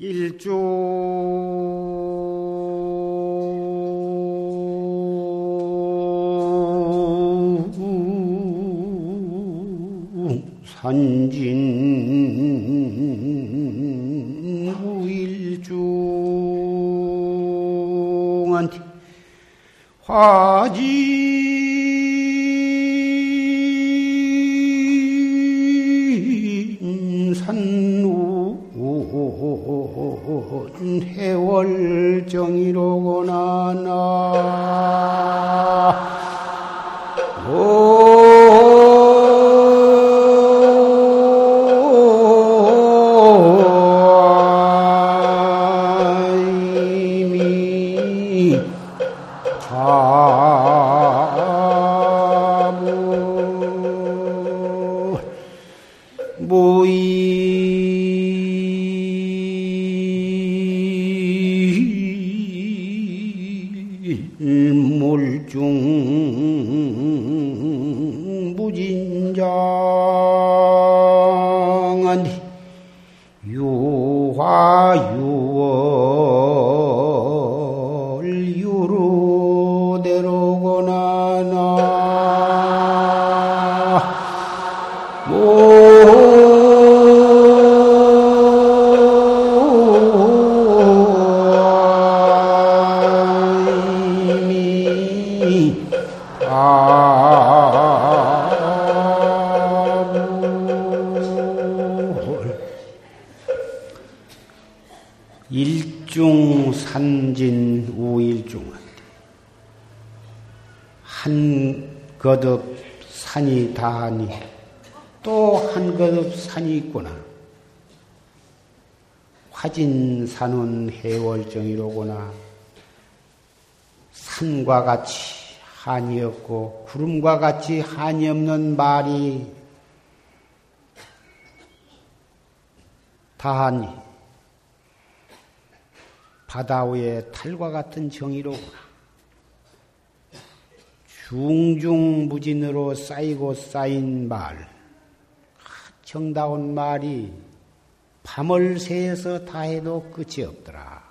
일주 산진 해월 산진 우일중한데 한 거듭 산이 다하니 또 한 거듭 산이 있구나. 화진산은 해월정이로구나. 산과 같이 한이 없고 구름과 같이 한이 없는 말이 다하니 바다 위에 탈과 같은 정의로구나. 중중무진으로 쌓이고 쌓인 말, 정다운 말이 밤을 새서 다 해도 끝이 없더라.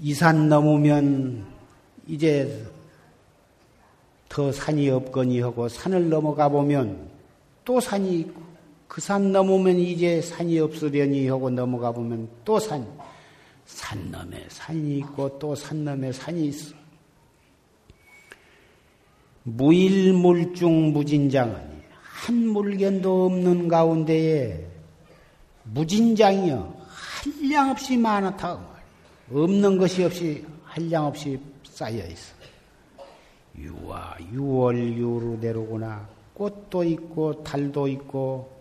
이 산 넘으면 이제 더 산이 없거니 하고 산을 넘어가 보면 또 산이 있고 그 산 넘으면 이제 산이 없으려니 하고 넘어가 보면 또 산, 산 넘에 산이 있고 또 산 넘에 산이 있어. 무일물중 무진장은 한 물견도 없는 가운데에 무진장이여 한량 없이 많다고 말이야. 없는 것이 없이 한량 없이 쌓여 있어. 유와 유월 유루대로구나. 꽃도 있고 달도 있고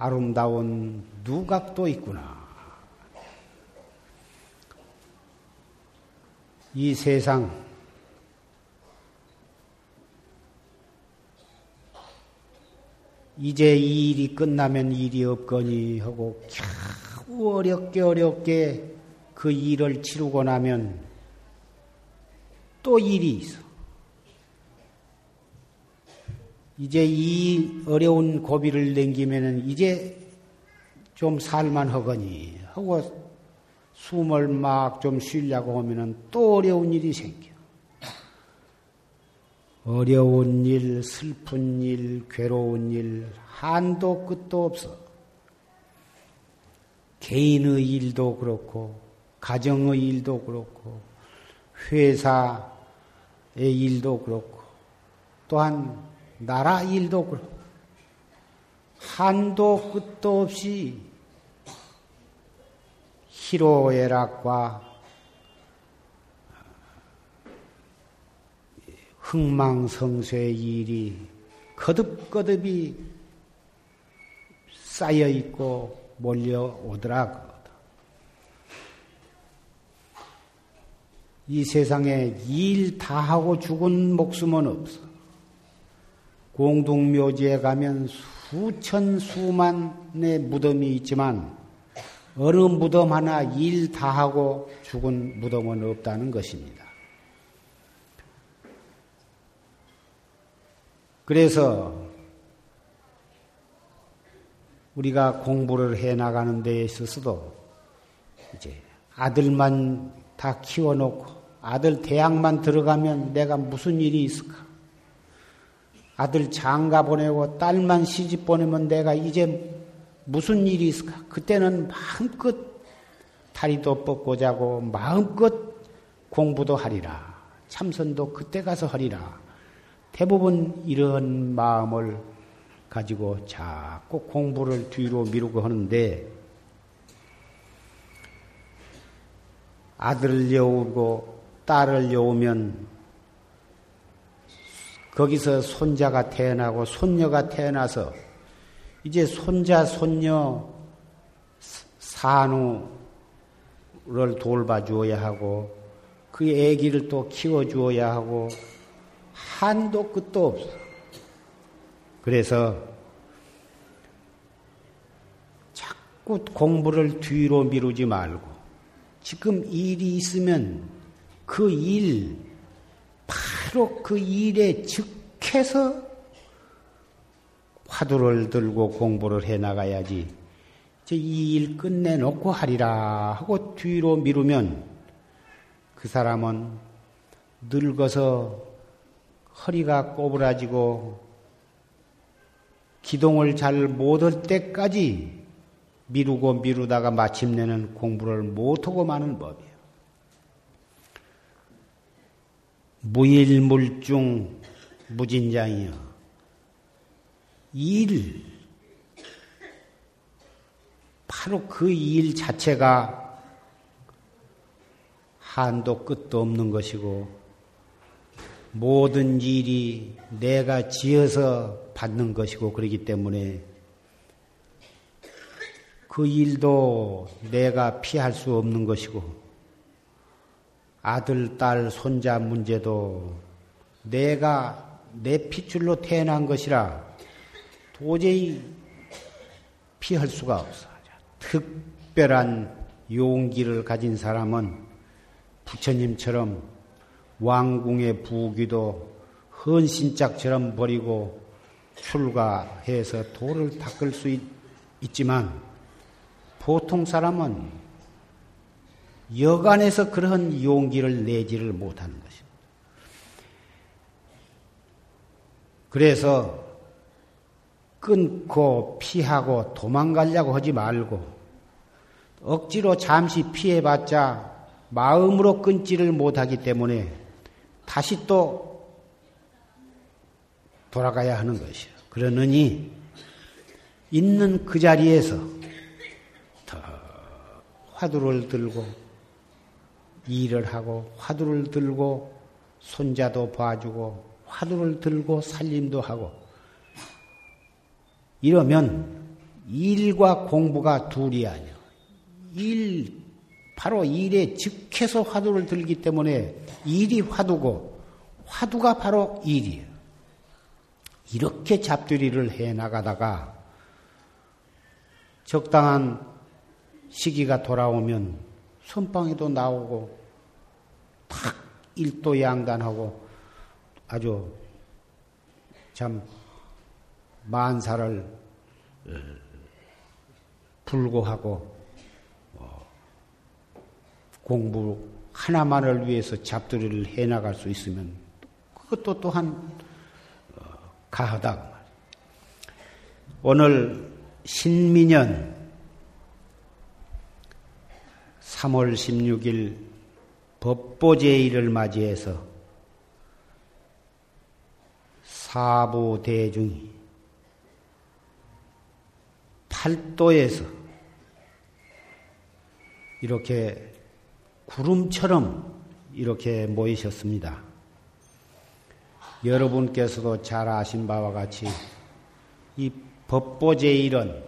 아름다운 누각도 있구나. 이 세상 이제 이 일이 끝나면 일이 없거니 하고 겨우 어렵게 어렵게 그 일을 치르고 나면 또 일이 있어. 이제 이 어려운 고비를 넘기면은 이제 좀 살만하거니 하고 숨을 막 좀 쉬려고 하면은 또 어려운 일이 생겨. 어려운 일, 슬픈 일, 괴로운 일, 한도 끝도 없어. 개인의 일도 그렇고, 가정의 일도 그렇고, 회사의 일도 그렇고, 또한 나라 일도 그렇고, 한도 끝도 없이 희로애락과 흥망성쇠의 일이 거듭거듭이 쌓여 있고 몰려오더라. 이 세상에 일 다 하고 죽은 목숨은 없어. 공동묘지에 가면 수천 수만의 무덤이 있지만 어느 무덤 하나 일 다 하고 죽은 무덤은 없다는 것입니다. 그래서 우리가 공부를 해 나가는 데 있어서도 이제 아들만 다 키워놓고 아들 대학만 들어가면 내가 무슨 일이 있을까? 아들 장가 보내고 딸만 시집 보내면 내가 이제 무슨 일이 있을까? 그때는 마음껏 다리도 뻗고 자고 마음껏 공부도 하리라. 참선도 그때 가서 하리라. 대부분 이런 마음을 가지고 자꾸 공부를 뒤로 미루고 하는데 아들을 여우고 딸을 여우면 거기서 손자가 태어나고 손녀가 태어나서 이제 손자 손녀 산후를 돌봐 주어야 하고 그 아기를 또 키워 주어야 하고 한도 끝도 없어. 그래서 자꾸 공부를 뒤로 미루지 말고 지금 일이 있으면 그 일, 바로 그 일에 즉해서 화두를 들고 공부를 해 나가야지. 이 일 끝내놓고 하리라 하고 뒤로 미루면 그 사람은 늙어서 허리가 꼬부라지고 기동을 잘 못할 때까지 미루고 미루다가 마침내는 공부를 못하고 마는 법이에요. 무일물중 무진장이요. 일, 바로 그 일 자체가 한도 끝도 없는 것이고, 모든 일이 내가 지어서 받는 것이고, 그러기 때문에 그 일도 내가 피할 수 없는 것이고, 아들, 딸, 손자 문제도 내가 내 핏줄로 태어난 것이라 도저히 피할 수가 없어. 특별한 용기를 가진 사람은 부처님처럼 왕궁의 부귀도 헌신짝처럼 버리고 출가해서 도를 닦을 수 있, 있지만 보통 사람은 여간에서 그런 용기를 내지를 못하는 것입니다. 그래서 끊고 피하고 도망가려고 하지 말고 억지로 잠시 피해봤자 마음으로 끊지를 못하기 때문에 다시 또 돌아가야 하는 것이요. 그러느니 있는 그 자리에서 화두를 들고 일을 하고 화두를 들고 손자도 봐주고 화두를 들고 살림도 하고 이러면 일과 공부가 둘이 아니야. 일 바로 일에 즉해서 화두를 들기 때문에 일이 화두고 화두가 바로 일이에요. 이렇게 잡두리를 해 나가다가 적당한 시기가 돌아오면 선방에도 나오고 탁 일도 양단하고 아주 참 만사를 어, 불고하고 어, 공부 하나만을 위해서 잡두리를 해나갈 수 있으면 그것도 또한 어, 가하다. 오늘 신민년 3월 16일 법보제일을 맞이해서 사부 대중이 팔도에서 이렇게 구름처럼 이렇게 모이셨습니다. 여러분께서도 잘 아신 바와 같이 이 법보제일은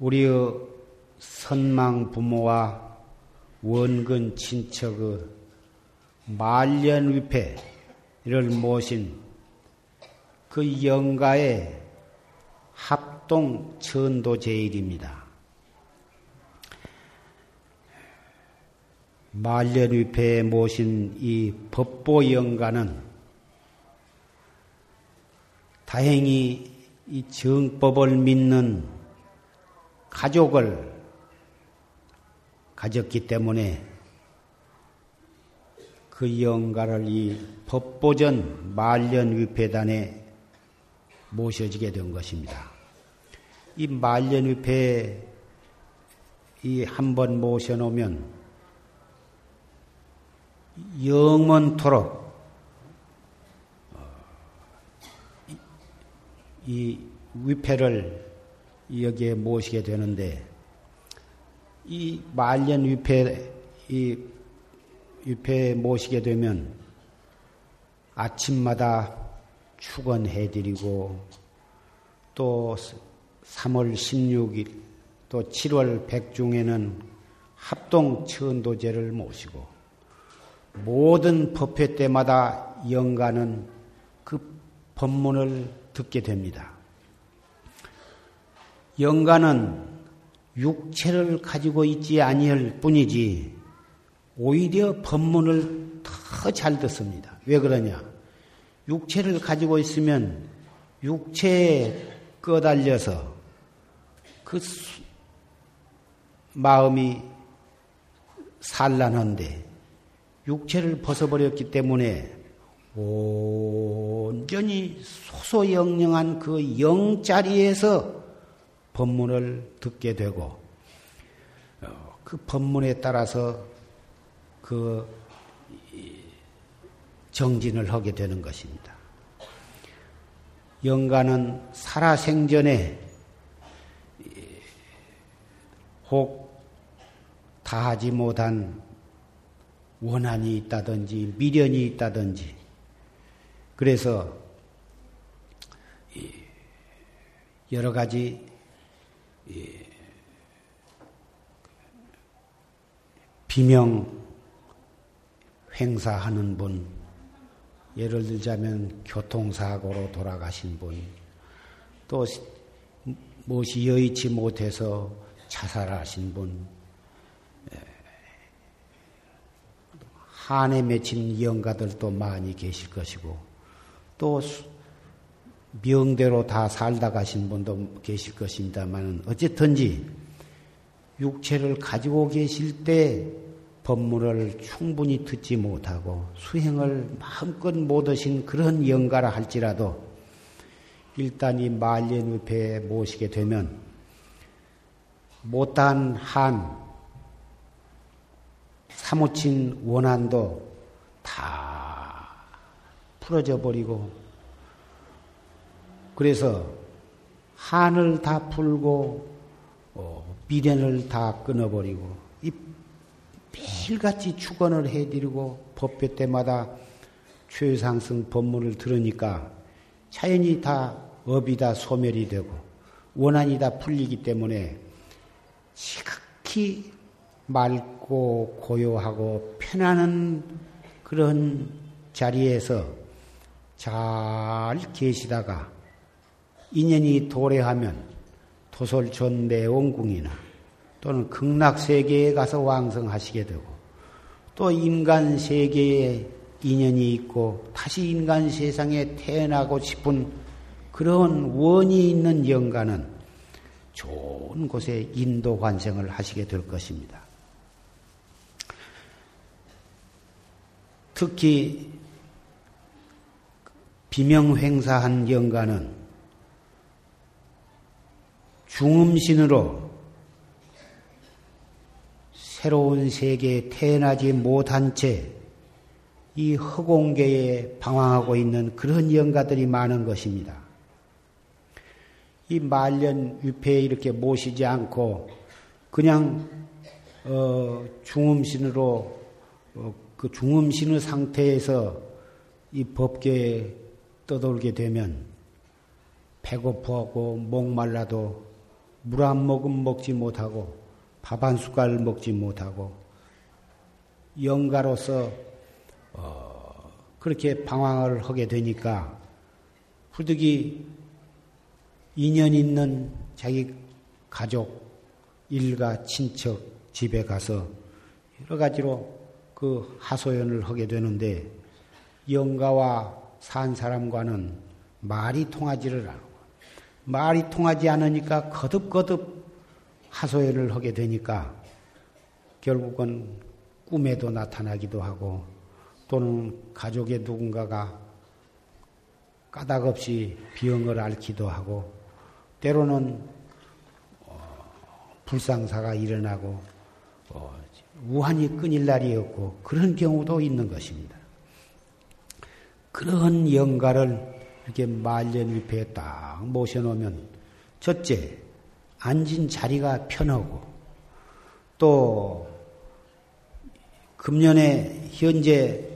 우리의 선망 부모와 원근 친척의 말년위패를 모신 그 영가의 합동 천도 제일입니다. 말년위패에 모신 이 법보 영가는 다행히 이 정법을 믿는 가족을 가졌기 때문에 그 영가를 이 법보전 말년위패단에 모셔지게 된 것입니다. 이 말년위패 이한 번 모셔놓으면 영원토록 이 위패를 여기에 모시게 되는데 이 말년 위패 이 위패에 모시게 되면 아침마다 축원해 드리고 또 3월 16일 또 7월 백중에는 합동 천도제를 모시고 모든 법회 때마다 영가는 그 법문을 듣게 됩니다. 영가는 육체를 가지고 있지 아니할 뿐이지 오히려 법문을 더 잘 듣습니다. 왜 그러냐? 육체를 가지고 있으면 육체에 꺼달려서 그 마음이 산란한데 육체를 벗어버렸기 때문에 온전히 소소영령한 그 영자리에서 법문을 듣게 되고 어, 그 법문에 따라서 그 정진을 하게 되는 것입니다. 영가는 살아생전에 혹 다하지 못한 원한이 있다든지 미련이 있다든지 그래서 여러 가지 비명 행사하는 분, 예를 들자면 교통사고로 돌아가신 분, 또 무엇이 여의치 못해서 자살하신 분, 한에 맺힌 영가들도 많이 계실 것이고, 또 명대로 다 살다 가신 분도 계실 것입니다만, 어쨌든지 육체를 가지고 계실 때 법문을 충분히 듣지 못하고 수행을 마음껏 못하신 그런 영가라 할지라도 일단 이 말년의패에 모시게 되면 못한 한 사무친 원한도 다 풀어져 버리고 그래서 한을 다 풀고 어, 미련을 다 끊어버리고 이 매일같이 축원을 해드리고 법회 때마다 최상승 법문을 들으니까 자연히 다 업이 다 소멸이 되고 원한이 다 풀리기 때문에 지극히 맑고 고요하고 편안한 그런 자리에서 잘 계시다가 인연이 도래하면 도솔촌 내원궁이나 또는 극락세계에 가서 왕성하시게 되고 또 인간 세계에 인연이 있고 다시 인간 세상에 태어나고 싶은 그런 원이 있는 영가는 좋은 곳에 인도 관생을 하시게 될 것입니다. 특히 비명횡사한 영가는 중음신으로 새로운 세계에 태어나지 못한 채 이 허공계에 방황하고 있는 그런 영가들이 많은 것입니다. 이 말년 위패에 이렇게 모시지 않고 그냥 어, 중음신으로 어, 그 중음신의 상태에서 이 법계에 떠돌게 되면 배고프고 목말라도 물 한 모금 먹지 못하고 밥 한 숟갈 먹지 못하고 영가로서 어, 그렇게 방황을 하게 되니까 부득이 인연 있는 자기 가족, 일가, 친척 집에 가서 여러 가지로 그 하소연을 하게 되는데 영가와 산 사람과는 말이 통하지를 않고 말이 통하지 않으니까 거듭거듭 하소연을 하게 되니까 결국은 꿈에도 나타나기도 하고 또는 가족의 누군가가 까닭없이 병을 앓기도 하고 때로는 어, 불상사가 일어나고 어, 우한이 끊일 날이 없고 그런 경우도 있는 것입니다. 그런 영가를 이렇게 말년 위패에 딱 모셔놓으면 첫째 앉은 자리가 편하고 또 금년에 현재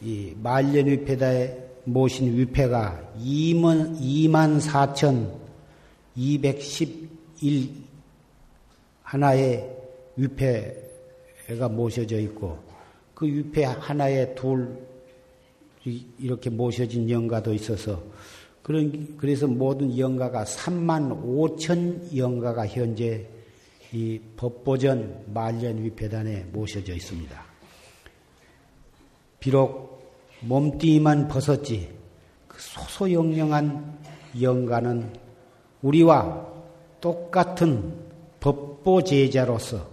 이 말년 위패다에 모신 위패가 2만, 2만 4,211 하나의 위패가 모셔져 있고 그 위패 하나에 둘 이렇게 모셔진 영가도 있어서 그런 그래서 모든 영가가 3만 5천 영가가 현재 이 법보전 말년 위패단에 모셔져 있습니다. 비록 몸뚱이만 벗었지 그 소소영령한 영가는 우리와 똑같은 법보 제자로서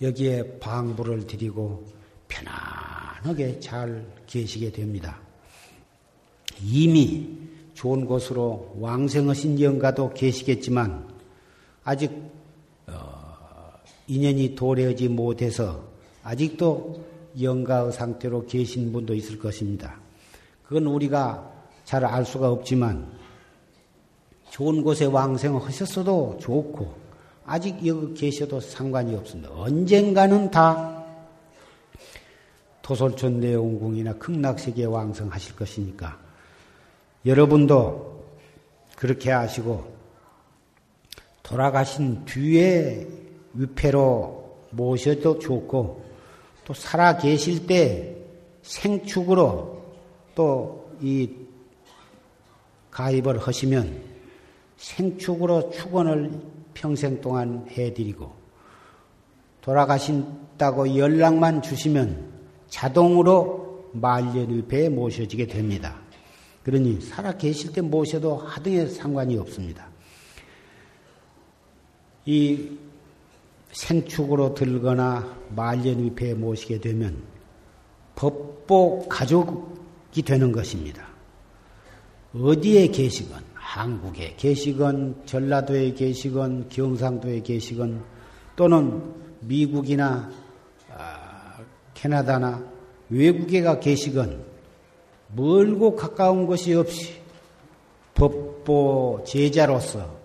여기에 방부를 드리고 편안하게 잘 계시게 됩니다. 이미 좋은 곳으로 왕생하신 영가도 계시겠지만 아직 어, 인연이 도래하지 못해서 아직도 영가의 상태로 계신 분도 있을 것입니다. 그건 우리가 잘 알 수가 없지만 좋은 곳에 왕생하셨어도 좋고 아직 여기 계셔도 상관이 없습니다. 언젠가는 다 토솔촌 내용궁이나 극락세계 왕성하실 것이니까 여러분도 그렇게 하시고 돌아가신 뒤에 위패로 모셔도 좋고 또 살아 계실 때 생축으로 또 이 가입을 하시면 생축으로 축원을 평생 동안 해드리고 돌아가신다고 연락만 주시면 자동으로 말년의 배에 모셔지게 됩니다. 그러니 살아 계실 때 모셔도 하등에 상관이 없습니다. 이 생축으로 들거나 말년위패에 모시게 되면 법보 가족이 되는 것입니다. 어디에 계시건 한국에 계시건 전라도에 계시건 경상도에 계시건 또는 미국이나 아, 캐나다나 외국에 가 계시건 멀고 가까운 것이 없이 법보 제자로서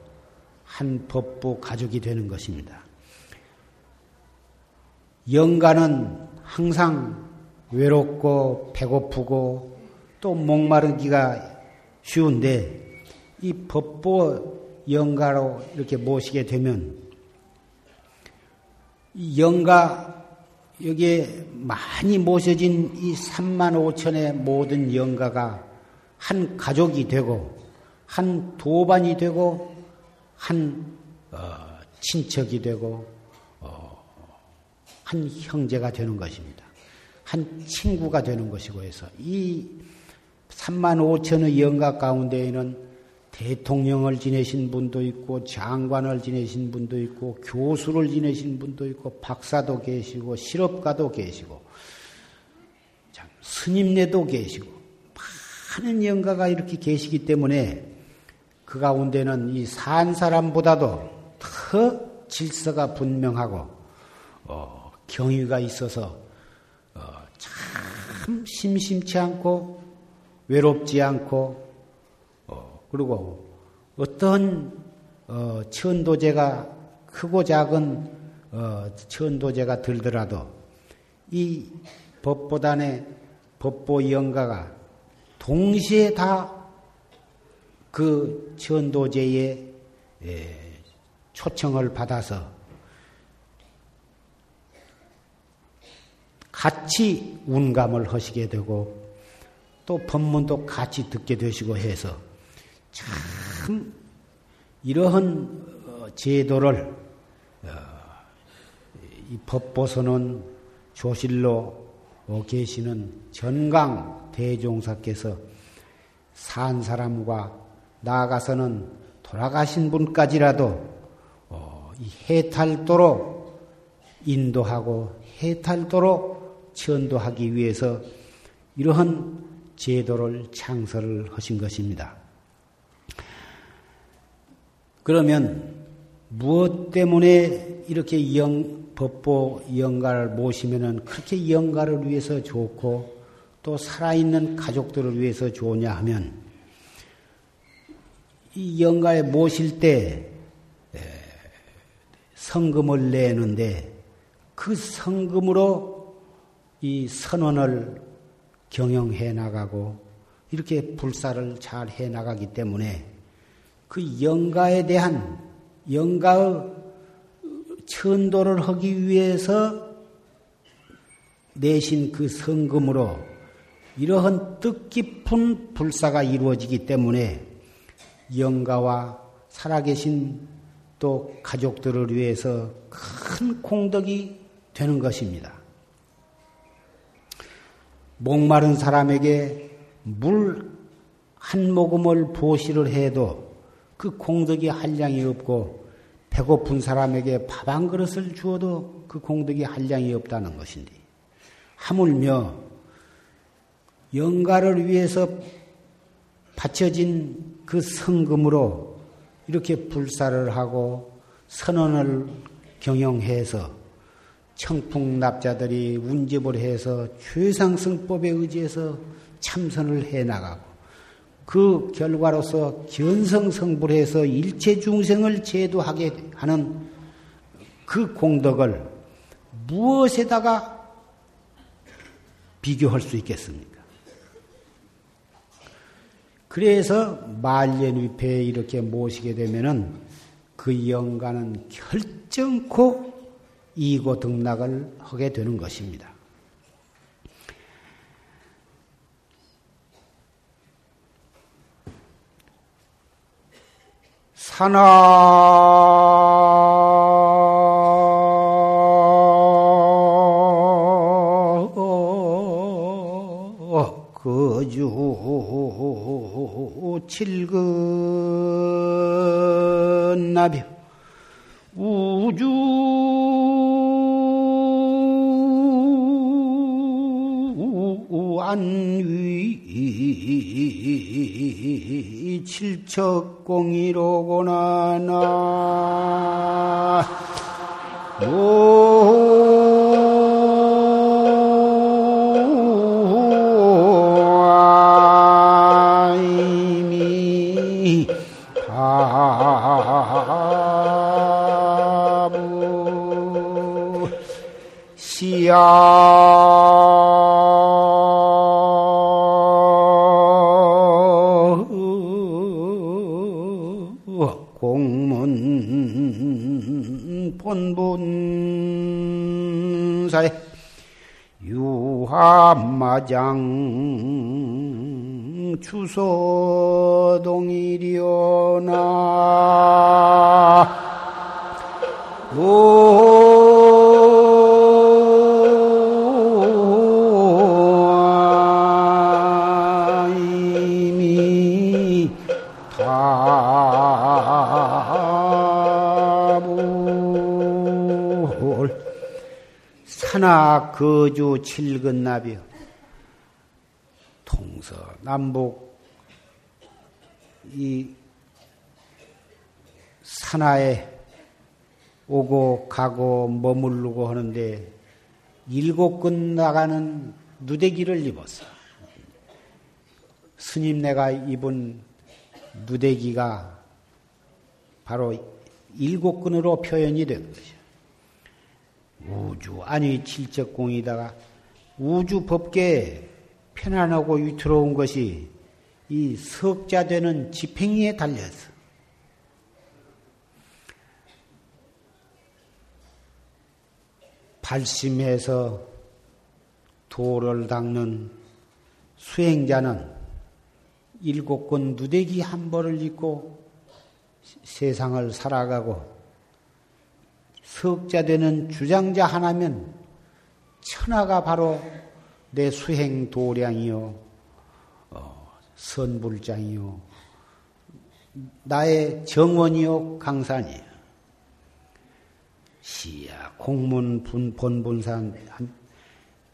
한 법보 가족이 되는 것입니다. 영가는 항상 외롭고 배고프고 또 목마르기가 쉬운데 이 법보 영가로 이렇게 모시게 되면 이 영가 여기에 많이 모셔진 이 3만 5천의 모든 영가가 한 가족이 되고 한 도반이 되고 한 어, 친척이 되고 어, 한 형제가 되는 것입니다. 한 친구가 되는 것이고 해서 이 3만 5천의 영가 가운데에는 대통령을 지내신 분도 있고 장관을 지내신 분도 있고 교수를 지내신 분도 있고 박사도 계시고 실업가도 계시고 참 스님네도 계시고 많은 영가가 이렇게 계시기 때문에 그 가운데는 이 산 사람보다도 더 질서가 분명하고 어, 경위가 있어서 어, 참 심심치 않고 외롭지 않고 그리고 어떤 어, 천도제가 크고 작은 어, 천도제가 들더라도 이 법보단의 법보 영가가 동시에 다 그 천도제의 예, 초청을 받아서 같이 운감을 하시게 되고 또 법문도 같이 듣게 되시고 해서 참 이러한 어, 제도를 어, 이 법보서는 조실로 어, 계시는 전강 대종사께서 산 사람과 나아가서는 돌아가신 분까지라도 어, 해탈도로 인도하고 해탈도로 천도하기 위해서 이러한 제도를 창설을 하신 것입니다. 그러면 무엇 때문에 이렇게 영, 법보 영가를 모시면은 그렇게 영가를 위해서 좋고 또 살아있는 가족들을 위해서 좋냐 하면 이 영가에 모실 때 성금을 내는데 그 성금으로 이 선원을 경영해 나가고 이렇게 불사를 잘 해 나가기 때문에 그 영가에 대한 영가의 천도를 하기 위해서 내신 그 성금으로 이러한 뜻깊은 불사가 이루어지기 때문에 영가와 살아계신 또 가족들을 위해서 큰 공덕이 되는 것입니다. 목마른 사람에게 물 한 모금을 보시를 해도 그 공덕이 한량이 없고 배고픈 사람에게 밥 한 그릇을 주어도 그 공덕이 한량이 없다는 것인데 하물며 영가를 위해서 바쳐진 그 성금으로 이렇게 불사를 하고 선언을 경영해서 청풍납자들이 운집을 해서 최상승법에 의지해서 참선을 해 나가고 그 결과로서 견성성불해서 일체 중생을 제도하게 하는 그 공덕을 무엇에다가 비교할 수 있겠습니까? 그래서 말년위패에 이렇게 모시게 되면은 그 영가는 결정코 이고 등락을 하게 되는 것입니다. 산하 거주 칠근 나비. 우주. 안위 칠척 공이로구나 나. 시야 유화마장 주소동이리오나 산하 거주 칠근나비여 동서 남북 이 산하에 오고 가고 머무르고 하는데 일곱 근 나가는 누대기를 입었어. 스님 내가 입은 누대기가 바로 일곱 근으로 표현이 된 것이야. 우주 아니 칠적공이다가 우주 법계에 편안하고 위태로운 것이 이 석자 되는 지팽이에 달렸어. 발심해서 도를 닦는 수행자는 일곱 권 누대기 한 벌을 입고 세상을 살아가고 석자 되는 주장자 하나면 천하가 바로 내 수행 도량이요, 어, 선불장이요, 나의 정원이요 강산이에요. 시야 공문 분 본분산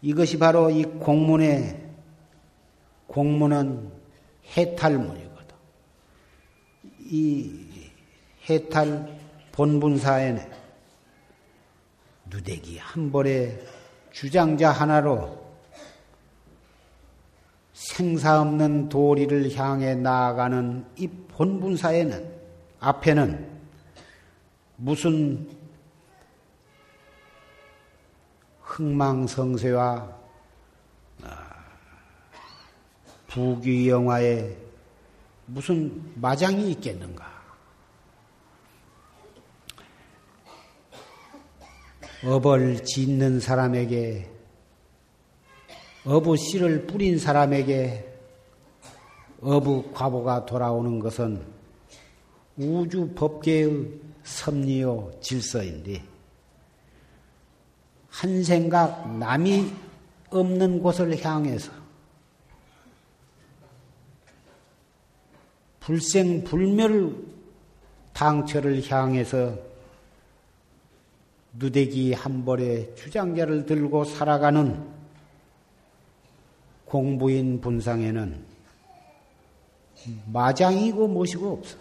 이것이 바로 이 공문의 공문은 해탈문이거든. 이 해탈 본분사에는 누대기 한 벌에 주장자 하나로 생사 없는 도리를 향해 나아가는 이 본분사에는 앞에는 무슨 흥망성쇠와 아, 부귀영화에 무슨 마장이 있겠는가? 업을 짓는 사람에게 어부 씨를 뿌린 사람에게 어부 과보가 돌아오는 것은 우주 법계의 섭리요 질서인데 한 생각 남이 없는 곳을 향해서 불생불멸 당처를 향해서 누대기 한 벌에 주장자를 들고 살아가는 공부인 분상에는 마장이고 무엇이고 없어.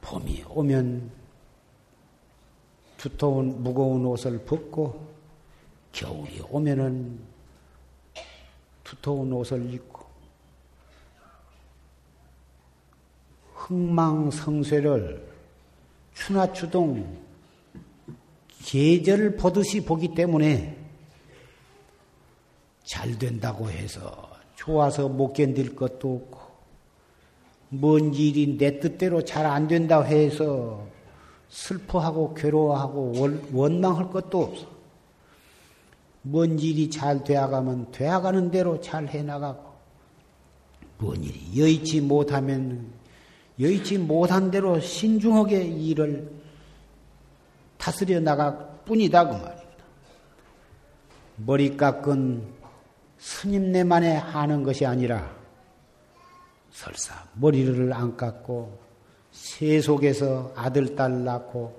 봄이 오면 두터운 무거운 옷을 벗고 겨울이 오면은 두터운 옷을 입고 흥망성쇠를 추나 추동 계절을 보듯이 보기 때문에 잘 된다고 해서 좋아서 못 견딜 것도 없고 뭔 일이 내 뜻대로 잘 안 된다 해서 슬퍼하고 괴로워하고 원망할 것도 없어. 뭔 일이 잘 되어가면 되어가는 대로 잘 해나가고 뭔 일이 여의치 못하면 여의치 못한 대로 신중하게 일을 다스려 나갈 뿐이다 그 말입니다. 머리 깎은 스님네만에 하는 것이 아니라 설사 머리를 안 깎고 세속에서 아들 딸 낳고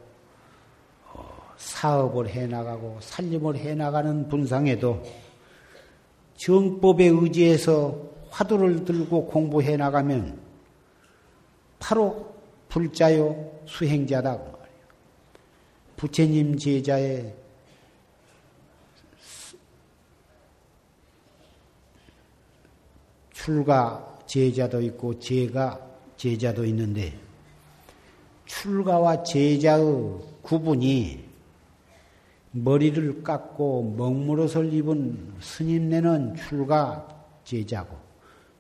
어, 사업을 해 나가고 살림을 해 나가는 분상에도 정법에 의지해서 화두를 들고 공부해 나가면 바로 불자요 수행자다 그 말이에요. 부처님 제자의 출가 제자도 있고 제가 제자도 있는데 출가와 제자의 구분이 머리를 깎고 먹물옷을 입은 스님네는 출가 제자고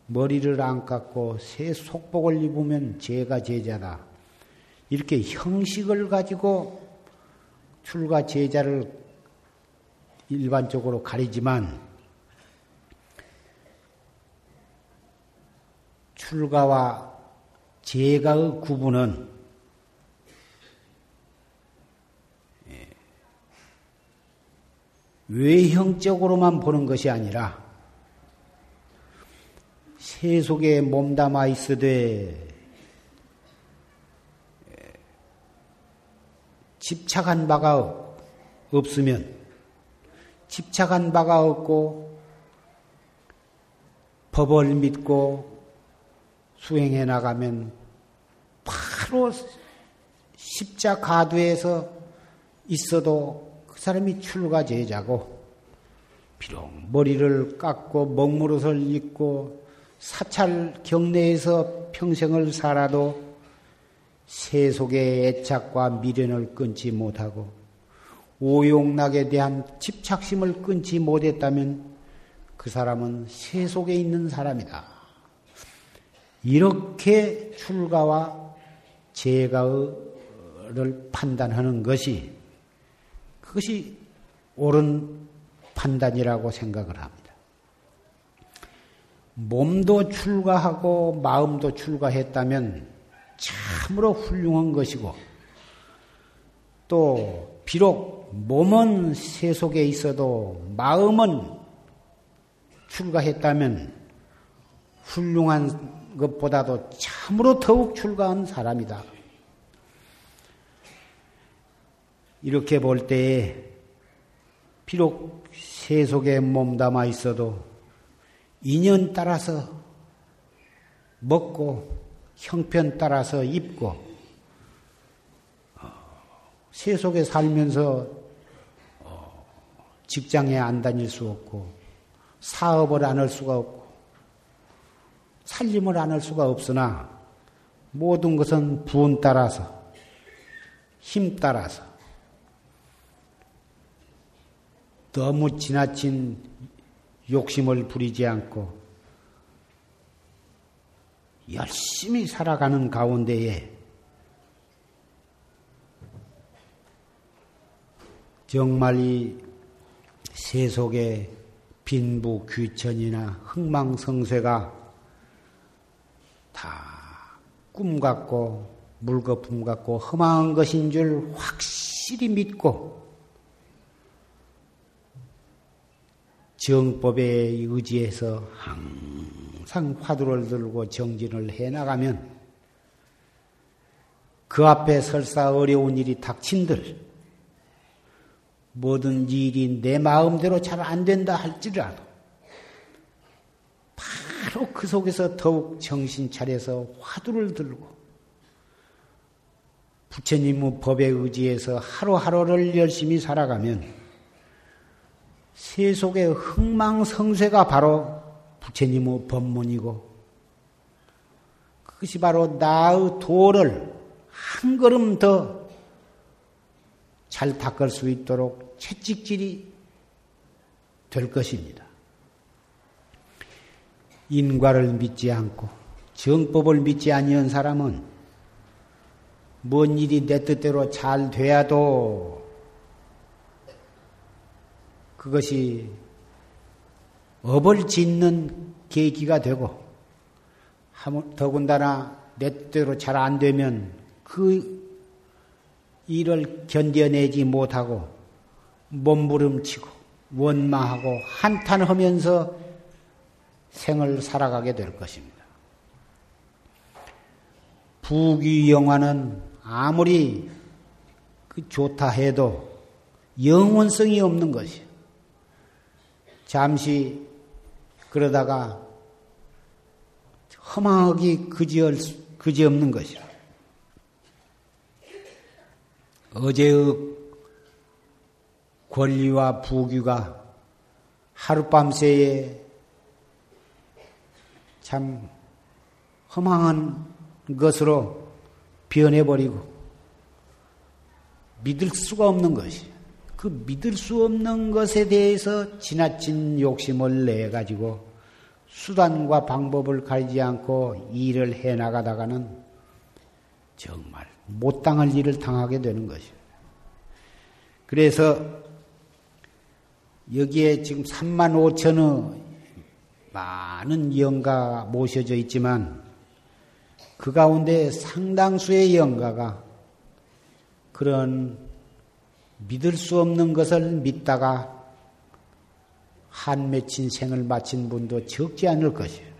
머리를 안 깎고 새 속복을 입으면 제가 제자다. 이렇게 형식을 가지고 출가 제자를 일반적으로 가리지만 출가와 제가의 구분은 예, 외형적으로만 보는 것이 아니라 세속에 몸담아 있으되 집착한 바가 없으면 집착한 바가 없고 법을 믿고 수행해 나가면 바로 십자 가두에서 있어도 그 사람이 출가 제자고 비록 머리를 깎고 먹물옷을 입고 사찰 경내에서 평생을 살아도 세속의 애착과 미련을 끊지 못하고 오용락에 대한 집착심을 끊지 못했다면 그 사람은 세속에 있는 사람이다. 이렇게 출가와 제가를 판단하는 것이 그것이 옳은 판단이라고 생각을 합니다. 몸도 출가하고 마음도 출가했다면 참으로 훌륭한 것이고 또 비록 몸은 세속에 있어도 마음은 출가했다면 훌륭한 것보다도 참으로 더욱 출가한 사람이다. 이렇게 볼 때에 비록 세속에 몸담아 있어도 인연 따라서 먹고 형편 따라서 입고 어, 세속에 살면서 어, 직장에 안 다닐 수 없고 사업을 안 할 수가 없고 살림을 안 할 수가 없으나 모든 것은 부은 따라서 힘 따라서 너무 지나친 욕심을 부리지 않고 열심히 살아가는 가운데에 정말 이 세속의 빈부 귀천이나 흥망성쇠가 다 꿈 같고 물거품 같고 험한 것인 줄 확실히 믿고 정법에 의지해서 항상 화두를 들고 정진을 해 나가면 그 앞에 설사 어려운 일이 닥친들 모든 일이 내 마음대로 잘 안 된다 할지라도 바로 그 속에서 더욱 정신 차려서 화두를 들고 부처님의 법에 의지해서 하루하루를 열심히 살아가면 세속의 흥망성쇠가 바로 부처님의 법문이고 그것이 바로 나의 도를 한 걸음 더 잘 닦을 수 있도록 채찍질이 될 것입니다. 인과를 믿지 않고 정법을 믿지 아니한 사람은 뭔 일이 내 뜻대로 잘 돼야도 그것이 업을 짓는 계기가 되고 더군다나 내 뜻대로 잘 안 되면 그 일을 견뎌내지 못하고 몸부림치고 원망하고 한탄하면서 생을 살아가게 될 것입니다. 부귀 영화는 아무리 그 좋다 해도 영원성이 없는 것이요. 잠시 그러다가 허망하기 그지얼, 그지없는 것이라. 어제의 권리와 부귀가 하룻밤새에 참 허망한 것으로 변해버리고 믿을 수가 없는 것이. 그 믿을 수 없는 것에 대해서 지나친 욕심을 내 가지고 수단과 방법을 가리지 않고 일을 해 나가다가는 정말 못 당할 일을 당하게 되는 것이에요. 그래서 여기에 지금 3만 5천의 많은 영가가 모셔져 있지만 그 가운데 상당수의 영가가 그런 믿을 수 없는 것을 믿다가 한 맺힌 생을 마친 분도 적지 않을 것이에요.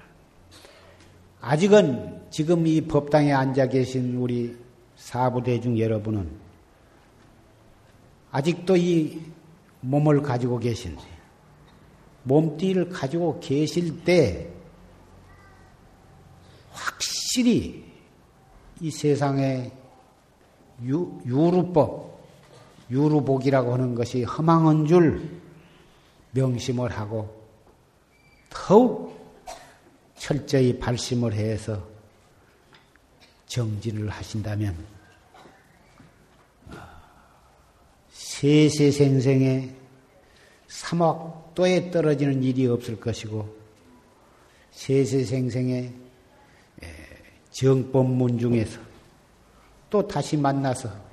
아직은 지금 이 법당에 앉아 계신 우리 사부대중 여러분은 아직도 이 몸을 가지고 계신지 몸띠를 가지고 계실 때 확실히 이 세상에 유, 유루법, 유루복이라고 하는 것이 허망한 줄 명심을 하고 더욱 철저히 발심을 해서 정진을 하신다면 세세생생에 사막도에 떨어지는 일이 없을 것이고 세세생생에 정법문 중에서 또 다시 만나서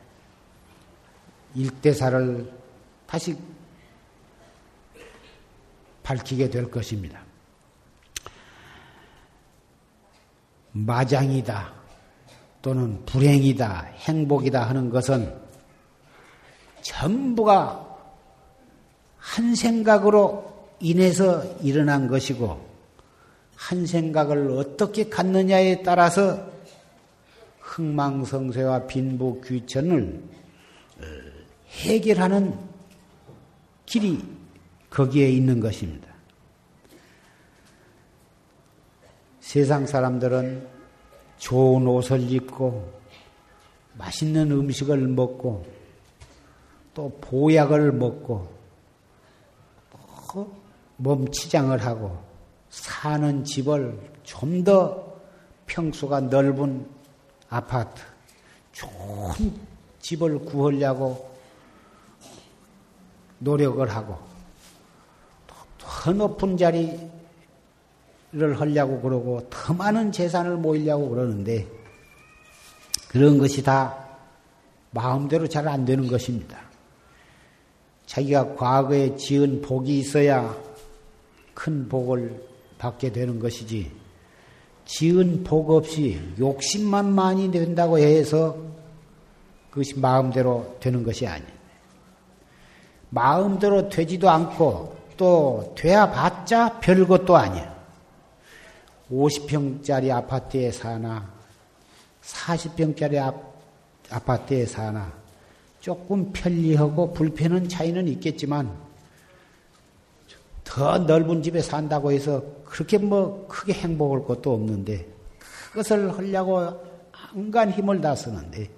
일대사를 다시 밝히게 될 것입니다. 마장이다 또는 불행이다 행복이다 하는 것은 전부가 한 생각으로 인해서 일어난 것이고 한 생각을 어떻게 갖느냐에 따라서 흥망성쇠와 빈부 귀천을 어, 해결하는 길이 거기에 있는 것입니다. 세상 사람들은 좋은 옷을 입고 맛있는 음식을 먹고 또 보약을 먹고 몸치장을 하고 사는 집을 좀 더 평수가 넓은 아파트, 좋은 집을 구하려고 노력을 하고 더 높은 자리를 하려고 그러고 더 많은 재산을 모이려고 그러는데 그런 것이 다 마음대로 잘 안 되는 것입니다. 자기가 과거에 지은 복이 있어야 큰 복을 받게 되는 것이지 지은 복 없이 욕심만 많이 된다고 해서 그것이 마음대로 되는 것이 아니에요. 마음대로 되지도 않고 또 돼야 봤자 별것도 아니에요. 50평짜리 아파트에 사나 40평짜리 아, 아파트에 사나 조금 편리하고 불편한 차이는 있겠지만 더 넓은 집에 산다고 해서 그렇게 뭐 크게 행복할 것도 없는데 그것을 하려고 안간 힘을 다 쓰는데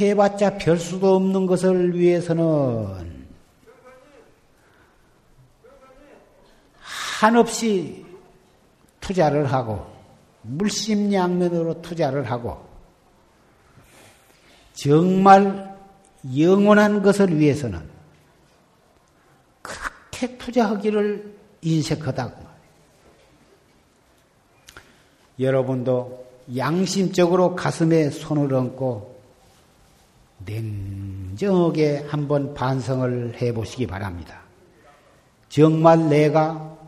해봤자 별 수도 없는 것을 위해서는 한없이 투자를 하고 물심양면으로 투자를 하고 정말 영원한 것을 위해서는 그렇게 투자하기를 인색하다. 여러분도 양심적으로 가슴에 손을 얹고 냉정하게 한번 반성을 해 보시기 바랍니다. 정말 내가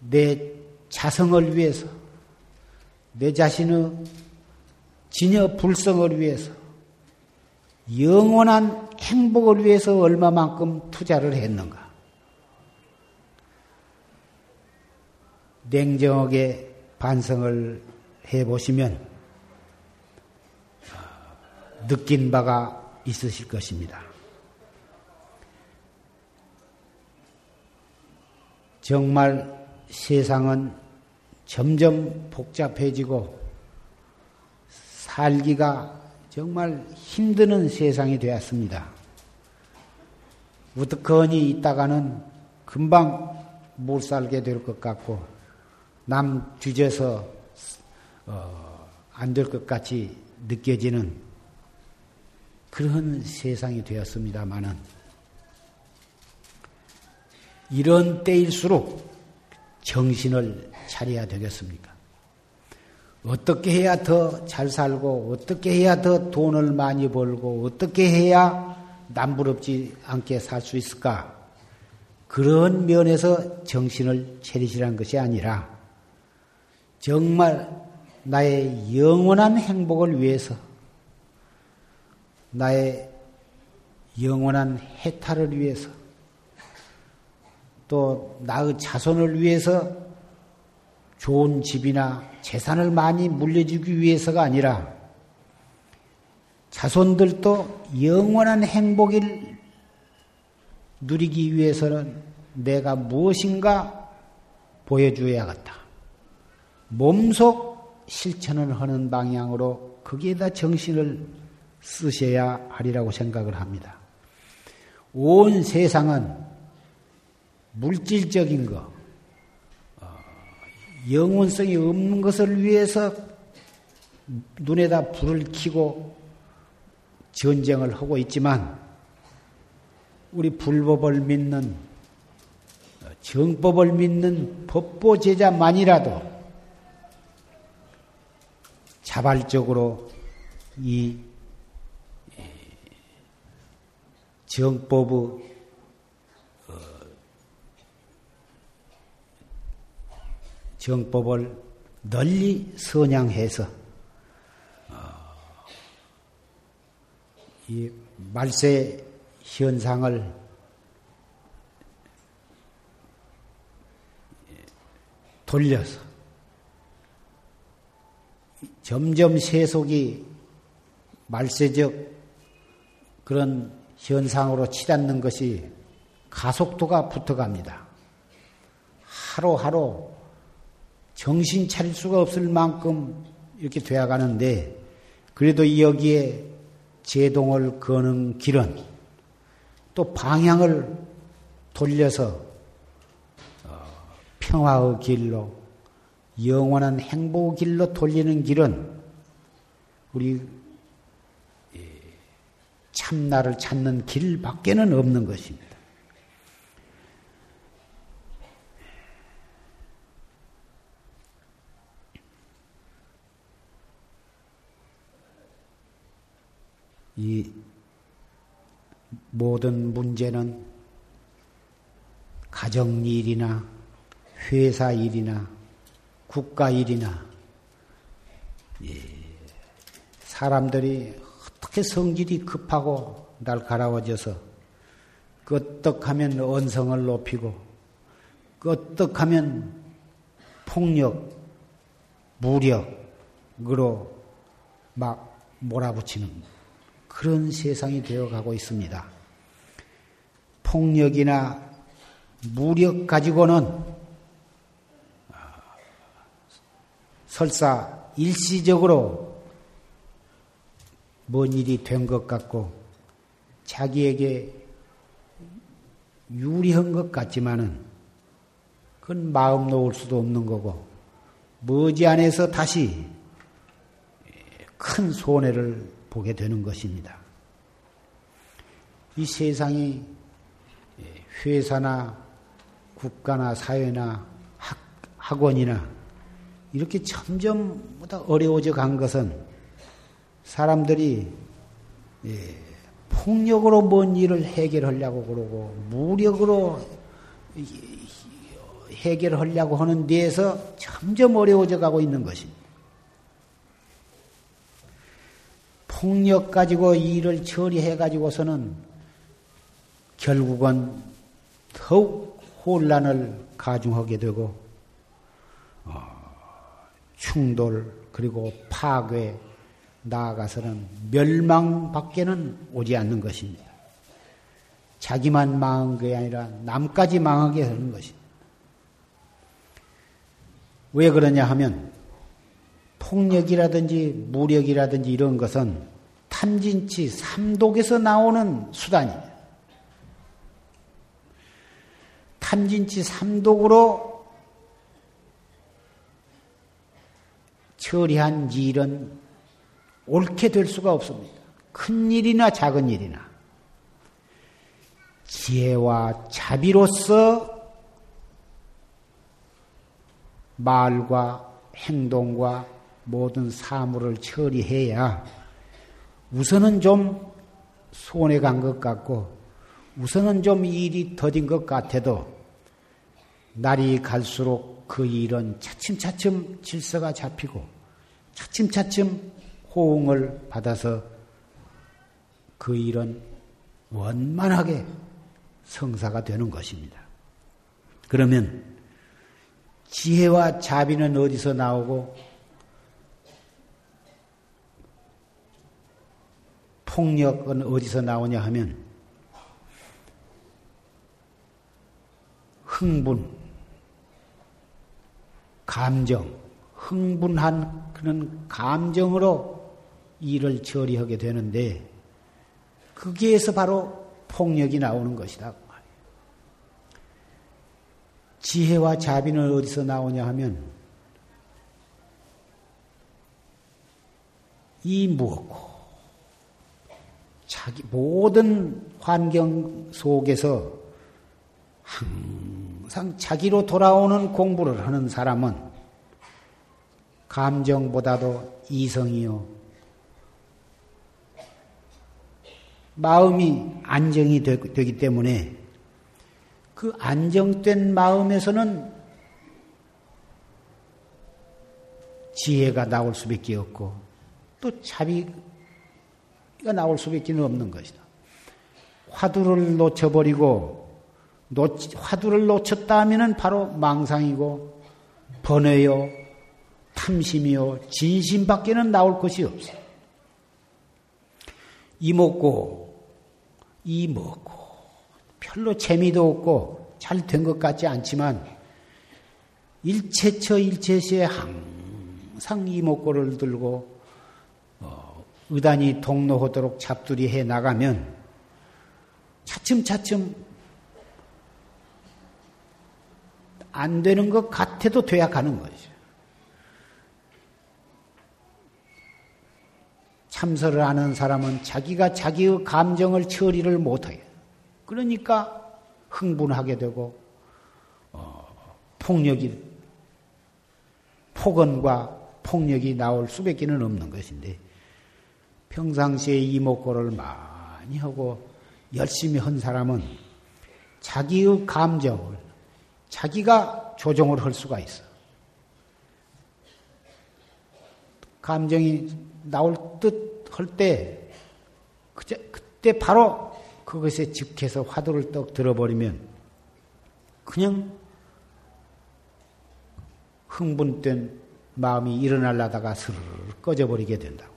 내 자성을 위해서, 내 자신의 진여 불성을 위해서, 영원한 행복을 위해서 얼마만큼 투자를 했는가? 냉정하게 반성을 해 보시면 느낀 바가 있으실 것입니다. 정말 세상은 점점 복잡해지고 살기가 정말 힘드는 세상이 되었습니다. 우두커니 있다가는 금방 못 살게 될 것 같고 남 뒤져서 어, 안될 것 같이 느껴지는 그런 세상이 되었습니다마는 이런 때일수록 정신을 차려야 되겠습니까? 어떻게 해야 더 잘 살고, 어떻게 해야 더 돈을 많이 벌고, 어떻게 해야 남부럽지 않게 살 수 있을까? 그런 면에서 정신을 차리시라는 것이 아니라, 정말 나의 영원한 행복을 위해서, 나의 영원한 해탈을 위해서, 또 나의 자손을 위해서 좋은 집이나 재산을 많이 물려주기 위해서가 아니라 자손들도 영원한 행복을 누리기 위해서는 내가 무엇인가 보여줘야겠다. 몸속 실천을 하는 방향으로 거기에다 정신을 쓰셔야 하리라고 생각을 합니다. 온 세상은 물질적인 것, 어, 영원성이 없는 것을 위해서 눈에다 불을 켜고 전쟁을 하고 있지만 우리 불법을 믿는 정법을 믿는 법보 제자만이라도 자발적으로 이 정법의 정법을 널리 선양해서 어, 이 말세 현상을 돌려서 점점 세속이 말세적 그런 현상으로 치닫는 것이 가속도가 붙어갑니다. 하루하루 정신 차릴 수가 없을 만큼 이렇게 되어가는데 그래도 여기에 제동을 거는 길은 또 방향을 돌려서 어, 평화의 길로 영원한 행복의 길로 돌리는 길은 우리 참나를 찾는 길밖에는 없는 것입니다. 이 모든 문제는 가정 일이나 회사 일이나 국가 일이나 사람들이 어떻게 성질이 급하고 날가라워져서 끄떡하면 언성을 높이고 끄떡하면 폭력, 무력으로 막 몰아붙이는 그런 세상이 되어가고 있습니다. 폭력이나 무력 가지고는 설사 일시적으로 뭔 일이 된 것 같고 자기에게 유리한 것 같지만은 그건 마음 놓을 수도 없는 거고 머지안에서 다시 큰 손해를 보게 되는 것입니다. 이 세상이 회사나 국가나 사회나 학, 학원이나 이렇게 점점 어려워져 간 것은 사람들이 예, 폭력으로 뭔 일을 해결하려고 그러고 무력으로 해결하려고 하는 데에서 점점 어려워져 가고 있는 것입니다. 폭력 가지고 일을 처리해 가지고서는 결국은 더욱 혼란을 가중하게 되고 어, 충돌 그리고 파괴 나아가서는 멸망밖에는 오지 않는 것입니다. 자기만 망한 게 아니라 남까지 망하게 하는 것입니다. 왜 그러냐 하면 폭력이라든지 무력이라든지 이런 것은 탐진치 삼독에서 나오는 수단이에요. 탐진치 삼독으로 처리한 일은 옳게 될 수가 없습니다. 큰 일이나 작은 일이나 지혜와 자비로서 말과 행동과 모든 사물을 처리해야 우선은 좀 손해 간 것 같고 우선은 좀 일이 더딘 것 같아도 날이 갈수록 그 일은 차츰차츰 질서가 잡히고 차츰차츰 호응을 받아서 그 일은 원만하게 성사가 되는 것입니다. 그러면 지혜와 자비는 어디서 나오고 폭력은 어디서 나오냐 하면 흥분, 감정, 흥분한 그런 감정으로 일을 처리하게 되는데 거기에서 바로 폭력이 나오는 것이다. 그 지혜와 자비는 어디서 나오냐 하면 이 무엇고 자기 모든 환경 속에서 항상 자기로 돌아오는 공부를 하는 사람은 감정보다도 이성이요. 마음이 안정이 되기 때문에 그 안정된 마음에서는 지혜가 나올 수밖에 없고 또 자비 가 나올 수밖에 없는 것이다. 화두를 놓쳐버리고 놓, 화두를 놓쳤다 하면은 바로 망상이고 번뇌요, 탐심이요, 진심밖에는 나올 것이 없어. 이먹고, 이 먹고, 별로 재미도 없고 잘 된 것 같지 않지만 일체처 일체시에 항상 이목구를 들고 어, 의단이 동로하도록 잡두리 해 나가면 차츰차츰 안 되는 것 같아도 돼야 가는 거죠. 참설을 하는 사람은 자기가 자기의 감정을 처리를 못해요. 그러니까 흥분하게 되고 어, 폭력이 폭언과 폭력이 나올 수밖에는 없는 것인데 평상시에 이목구를 많이 하고 열심히 한 사람은 자기의 감정을 자기가 조정을 할 수가 있어. 감정이 나올 듯 할 때, 그때 바로 그것에 즉해서 화두를 떡 들어버리면 그냥 흥분된 마음이 일어날라다가 스르르 꺼져버리게 된다고.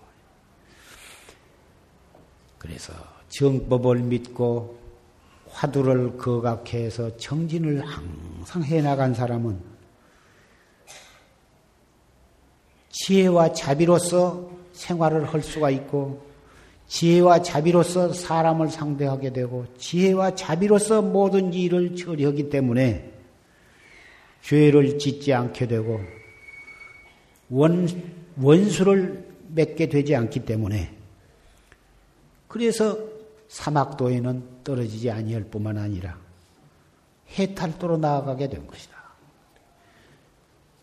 그래서 정법을 믿고 화두를 거각해서 정진을 항상 해나간 사람은 지혜와 자비로서 생활을 할 수가 있고 지혜와 자비로서 사람을 상대하게 되고 지혜와 자비로서 모든 일을 처리하기 때문에 죄를 짓지 않게 되고 원, 원수를 맺게 되지 않기 때문에 그래서 사막도에는 떨어지지 아니할 뿐만 아니라 해탈도로 나아가게 된 것이다.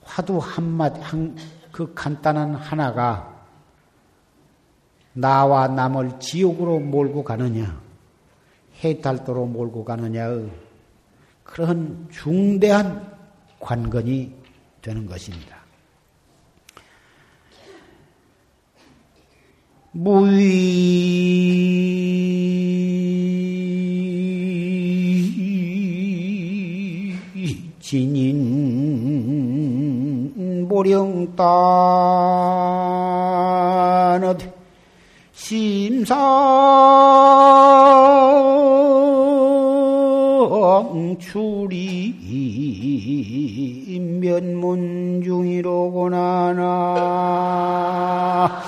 화두 한마디, 한, 그 간단한 하나가 나와 남을 지옥으로 몰고 가느냐, 해탈도로 몰고 가느냐의 그런 중대한 관건이 되는 것입니다. 무의 진인 모령따 심상 출이 면문 중이로구나 나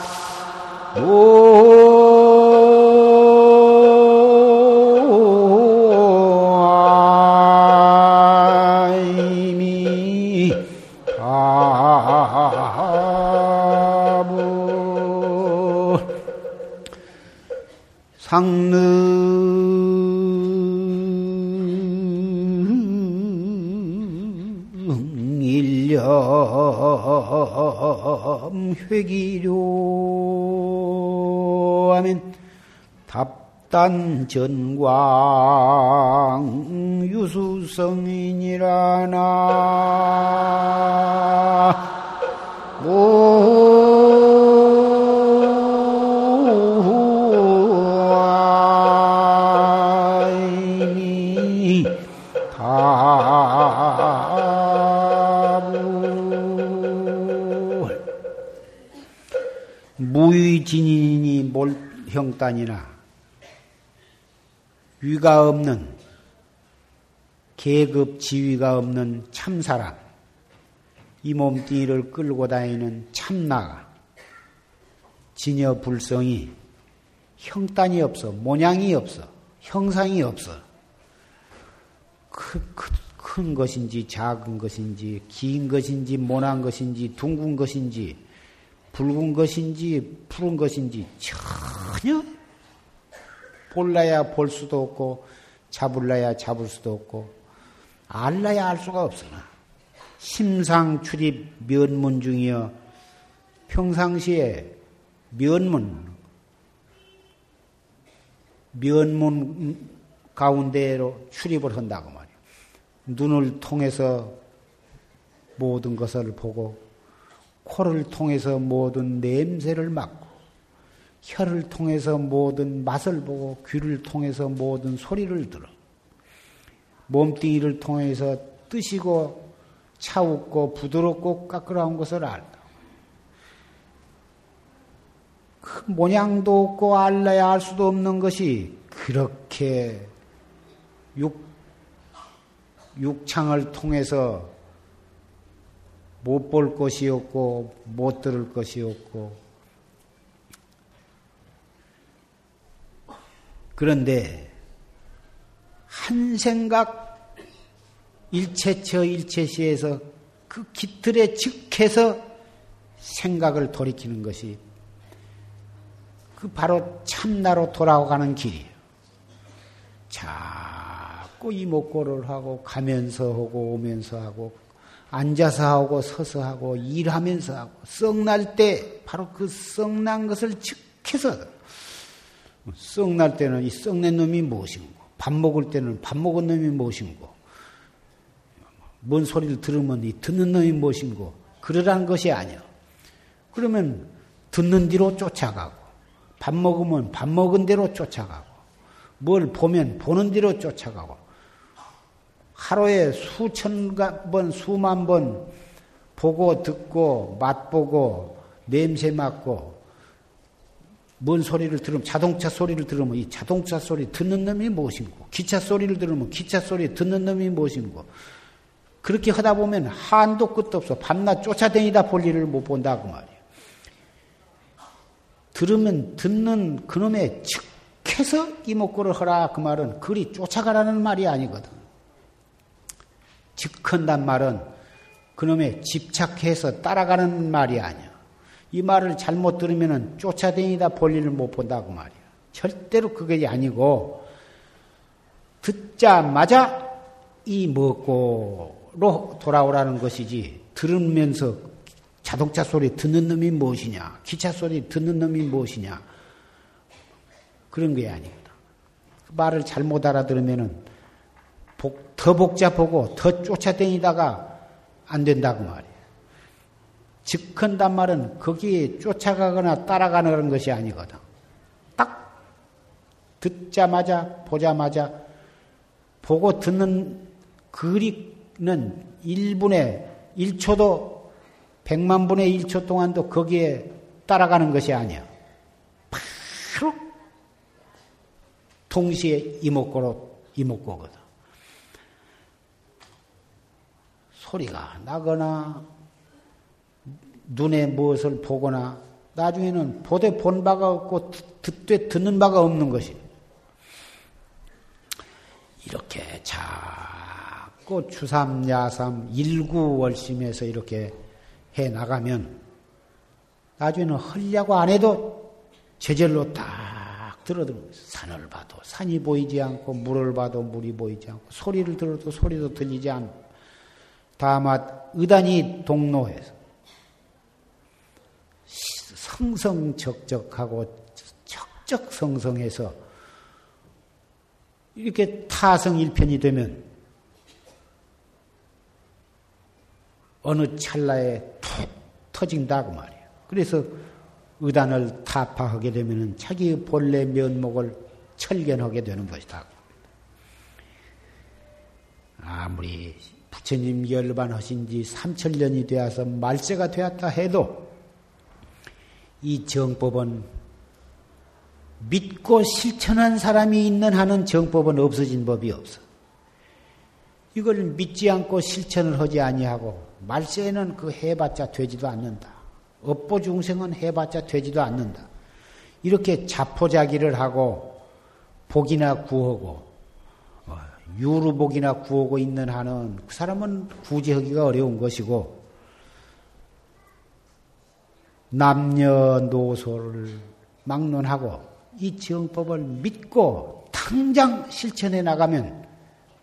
상능 일념 회기료. 하면 답단 전광 유수성인이라나. 무 몰형단이나 위가 없는 계급 지위가 없는 참사람, 이 몸뚱이를 끌고 다니는 참나가 진여 불성이 형단이 없어, 모양이 없어, 형상이 없어. 크, 크, 큰 것인지 작은 것인지 긴 것인지 모난 것인지 둥근 것인지 붉은 것인지 푸른 것인지 전혀 볼라야 볼 수도 없고 잡을라야 잡을 수도 없고 알라야 알 수가 없으나 심상 출입 면문 중이여 평상시에 면문 면문 가운데로 출입을 한다고 말이야. 눈을 통해서 모든 것을 보고 코를 통해서 모든 냄새를 맡고 혀를 통해서 모든 맛을 보고 귀를 통해서 모든 소리를 들어 몸뚱이를 통해서 뜨시고 차웁고 부드럽고 까끌어온 것을 알다. 그 모양도 없고 알라야 알 수도 없는 것이 그렇게 육, 육창을 통해서 못 볼 것이 없고 못 들을 것이 없고 그런데 한 생각 일체처 일체시에서 그 깃들에 즉해서 생각을 돌이키는 것이 그 바로 참나로 돌아가는 길이에요. 자꾸 이목고를 하고 가면서 하고 오면서 하고 앉아서 하고 서서 하고 일하면서 하고 썩날 때 바로 그 썩난 것을 즉해서 썩날 때는 이 썩낸 놈이 무엇인고 밥 먹을 때는 밥 먹은 놈이 무엇인고 뭔 소리를 들으면 이 듣는 놈이 무엇인고 그러라는 것이 아니야. 그러면 듣는 뒤로 쫓아가고 밥 먹으면 밥 먹은 대로 쫓아가고 뭘 보면 보는 대로 쫓아가고 하루에 수천 번, 수만 번 보고 듣고 맛보고 냄새 맡고 뭔 소리를 들으면 자동차 소리를 들으면 이 자동차 소리 듣는 놈이 무엇인고 기차 소리를 들으면 기차 소리 듣는 놈이 무엇인고 그렇게 하다 보면 한도 끝도 없어 밤낮 쫓아다니다 볼 일을 못 본다 그 말이에요. 들으면 듣는 그놈의 즉해서 이목구를 하라 그 말은 그리 쫓아가라는 말이 아니거든. 즉한단 말은 그놈의 집착해서 따라가는 말이 아니야. 이 말을 잘못 들으면 쫓아다니다 볼 일을 못 본다고 그 말이야. 절대로 그게 아니고 듣자마자 이 먹고로 돌아오라는 것이지 들으면서 자동차 소리 듣는 놈이 무엇이냐? 기차 소리 듣는 놈이 무엇이냐? 그런 게 아닙니다. 그 말을 잘못 알아들으면 은더 복잡하고 더 쫓아다니다가 안 된다고 말이에요. 즉한단 말은 거기에 쫓아가거나 따라가는 것이 아니거든. 딱 듣자마자 보자마자 보고 듣는 글이는 1분에 1초도 백만 분의 1초 동안도 거기에 따라가는 것이 아니야. 바로 동시에 이목구로 이목구거든. 소리가 나거나 눈에 무엇을 보거나 나중에는 보되 본 바가 없고 듣되 듣는 바가 없는 것이. 이렇게 자꾸 주삼 야삼 일구월심에서 이렇게 해 나가면 나중에는 헐려고 안 해도 제절로 딱 들어들면 산을 봐도 산이 보이지 않고 물을 봐도 물이 보이지 않고 소리를 들어도 소리도 들리지 않고 다만 의단이 동로해서 성성적적하고 적적성성해서 이렇게 타성일편이 되면 어느 찰나에 툭 터진다고 말이에요. 그래서 의단을 타파하게 되면 자기의 본래 면목을 철견하게 되는 것이다. 아무리 부처님 열반하신 지 3천년이 되어서 말세가 되었다 해도 이 정법은 믿고 실천한 사람이 있는 한은 정법은 없어진 법이 없어. 이걸 믿지 않고 실천을 하지 아니하고 말세에는 그 해봤자 되지도 않는다. 업보 중생은 해봤자 되지도 않는다. 이렇게 자포자기를 하고 복이나 구하고 어, 유루복이나 구하고 있는 한은 그 사람은 구제하기가 어려운 것이고 남녀노소를 막론하고 이 정법을 믿고 당장 실천해 나가면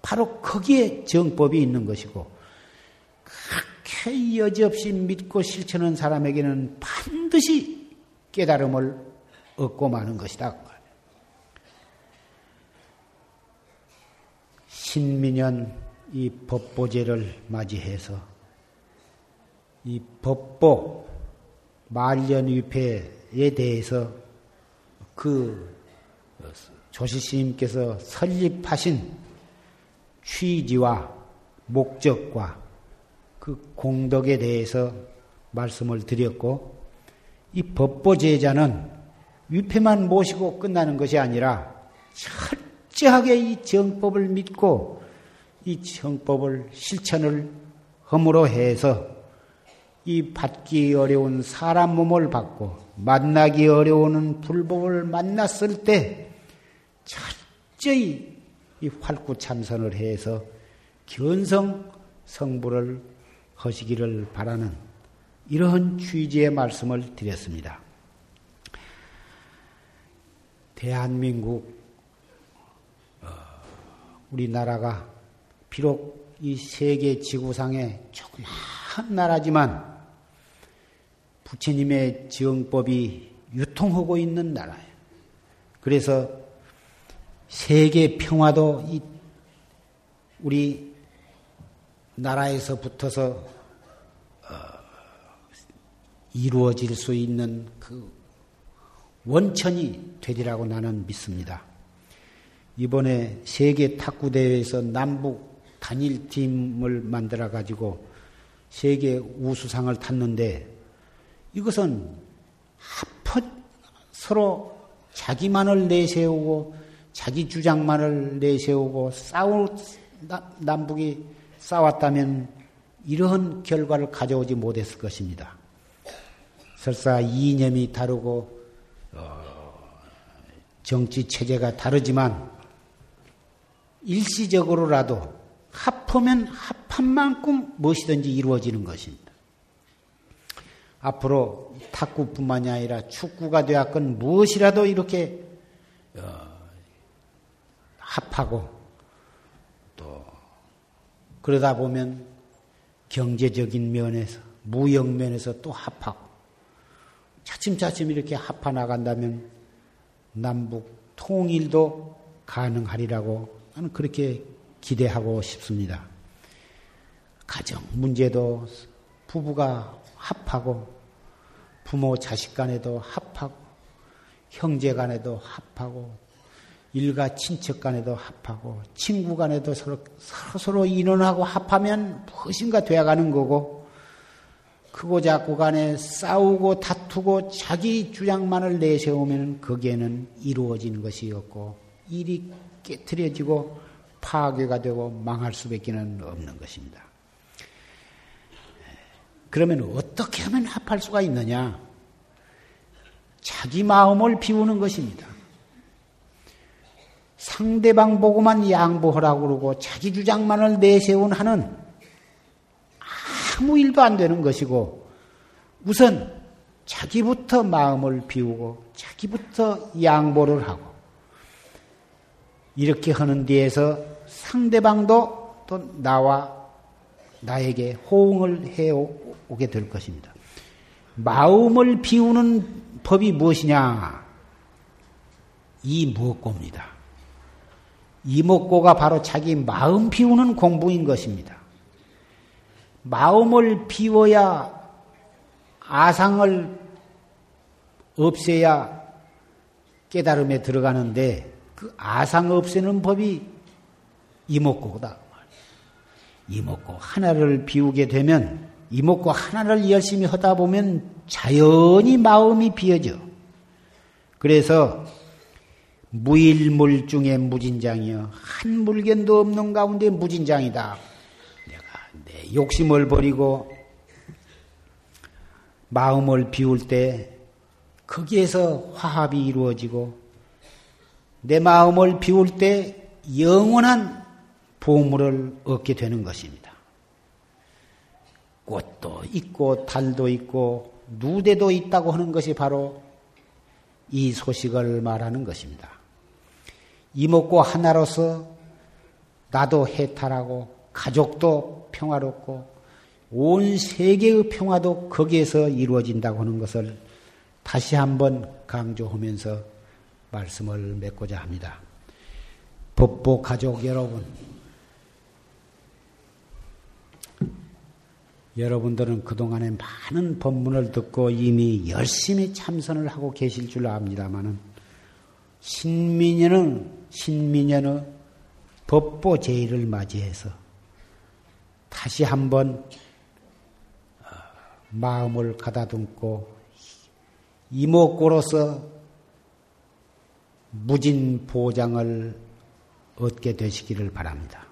바로 거기에 정법이 있는 것이고 그렇게 여지없이 믿고 실천한 사람에게는 반드시 깨달음을 얻고 마는 것이다. 신민연 이 법보제를 맞이해서 이 법보 말년위패에 대해서 그 조시스님께서 설립하신 취지와 목적과 그 공덕에 대해서 말씀을 드렸고 이 법보제자는 위패만 모시고 끝나는 것이 아니라 철 저하게 이 정법을 믿고 이 정법을 실천을 함으로 해서 이 받기 어려운 사람 몸을 받고 만나기 어려운 불법을 만났을 때 철저히 이 활구 참선을 해서 견성 성부를 하시기를 바라는 이러한 취지의 말씀을 드렸습니다. 대한민국 어, 우리나라가 비록 이 세계 지구상에 조그마한 나라지만 부처님의 지영법이 유통하고 있는 나라예요. 그래서 세계 평화도 이 우리 나라에서 붙어서 어, 이루어질 수 있는 그 원천이 되리라고 나는 믿습니다. 이번에 세계 탁구 대회에서 남북 단일 팀을 만들어 가지고 세계 우수상을 탔는데 이것은 합헌 서로 자기만을 내세우고 자기 주장만을 내세우고 싸우 남북이 싸웠다면 이러한 결과를 가져오지 못했을 것입니다. 설사 이념이 다르고 어, 정치 체제가 다르지만 일시적으로라도 합하면 합한 만큼 무엇이든지 이루어지는 것입니다. 앞으로 탁구뿐만이 아니라 축구가 되었건 무엇이라도 이렇게 어, 합하고 또 그러다 보면 경제적인 면에서 무역 면에서 또 합하고 차츰차츰 이렇게 합하 나간다면 남북 통일도 가능하리라고 나는 그렇게 기대하고 싶습니다. 가정 문제도 부부가 합하고 부모 자식 간에도 합하고 형제 간에도 합하고 일가 친척 간에도 합하고 친구 간에도 서로 서로, 인원하고 합하면 무엇인가 되어가는 거고 크고 작고 간에 싸우고 다투고 자기 주장만을 내세우면 거기에는 이루어지는 것이 없고 일이 깨트려지고 파괴가 되고 망할 수밖에 없는 것입니다. 그러면 어떻게 하면 합할 수가 있느냐? 자기 마음을 비우는 것입니다. 상대방 보고만 양보하라고 그러고 자기 주장만을 내세운 하는 아무 일도 안 되는 것이고 우선 자기부터 마음을 비우고 자기부터 양보를 하고 이렇게 하는 데에서 상대방도 또 나와 나에게 호응을 해 오게 될 것입니다. 마음을 비우는 법이 무엇이냐? 이 무엇고입니다. 이목고가 바로 자기 마음 비우는 공부인 것입니다. 마음을 비워야 아상을 없애야 깨달음에 들어가는데 그 아상 없애는 법이 이목고다. 이목고 하나를 비우게 되면 이목고 하나를 열심히 하다 보면 자연히 마음이 비어져. 그래서 무일물 중에 무진장이여 한 물견도 없는 가운데 무진장이다. 내가 내 욕심을 버리고 마음을 비울 때 거기에서 화합이 이루어지고 내 마음을 비울 때 영원한 보물을 얻게 되는 것입니다. 꽃도 있고 달도 있고 누대도 있다고 하는 것이 바로 이 소식을 말하는 것입니다. 이목고 하나로서 나도 해탈하고 가족도 평화롭고 온 세계의 평화도 거기에서 이루어진다고 하는 것을 다시 한번 강조하면서 말씀을 맺고자 합니다. 법보 가족 여러분, 여러분들은 그동안에 많은 법문을 듣고 이미 열심히 참선을 하고 계실 줄 압니다만은 신민년은 신민년의 법보 제의를 맞이해서 다시 한번 마음을 가다듬고 이목고로서 무진 보장을 얻게 되시기를 바랍니다.